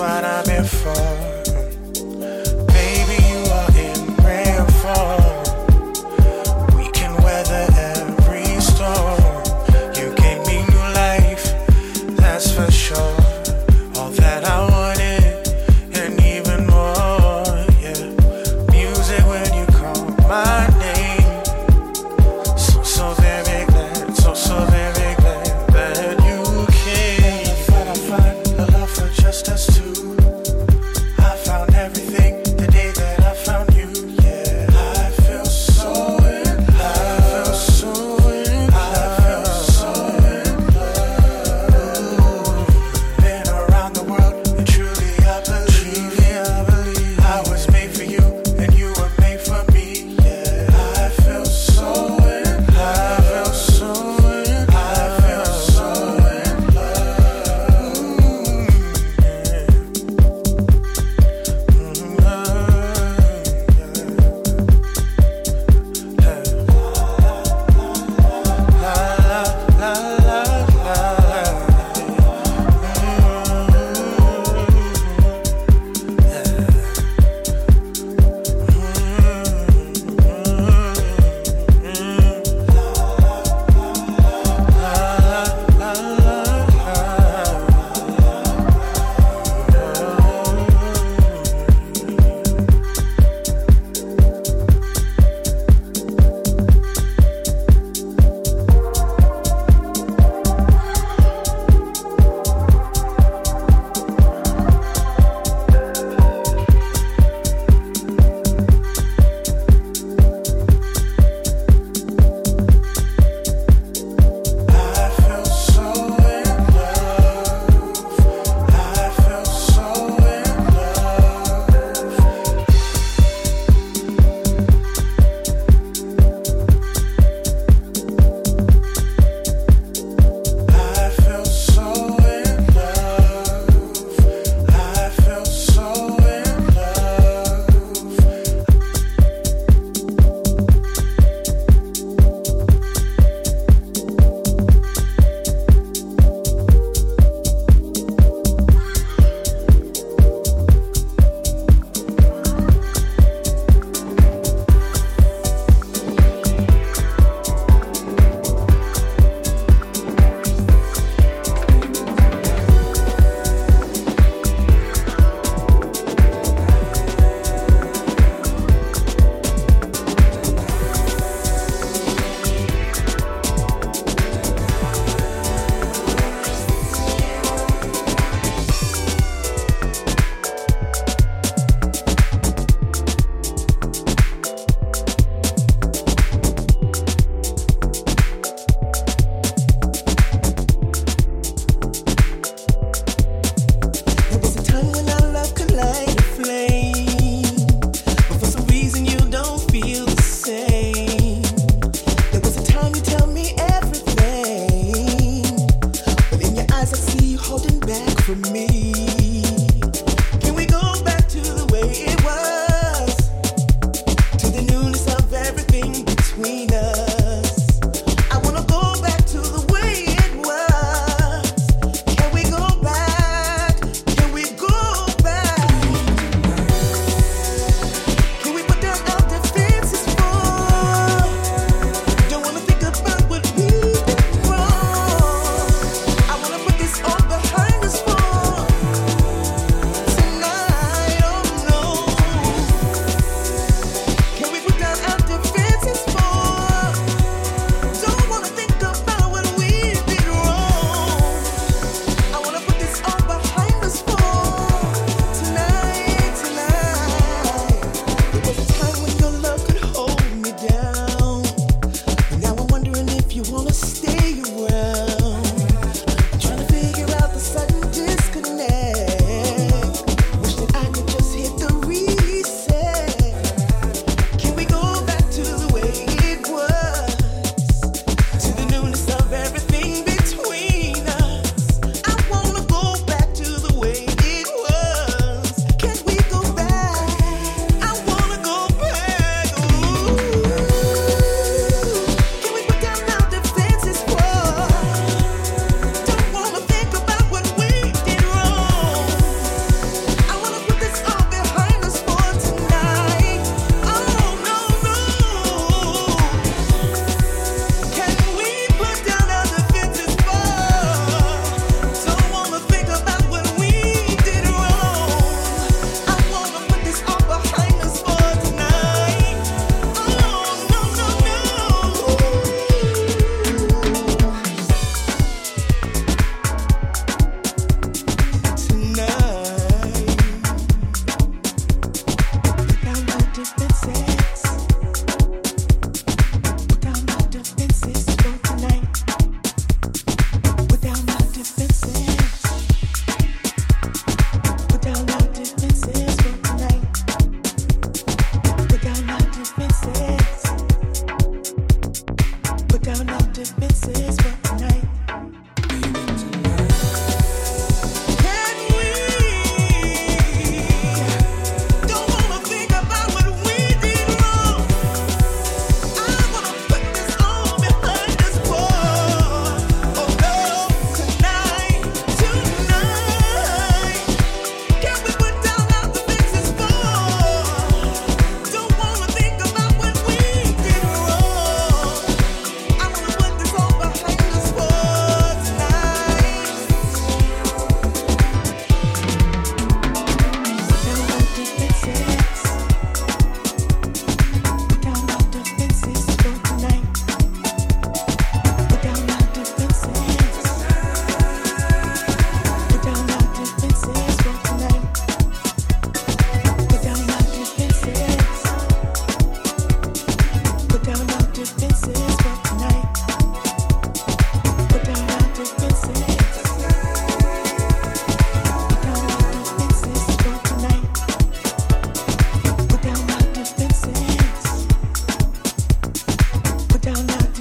what I'm here for.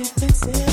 Good.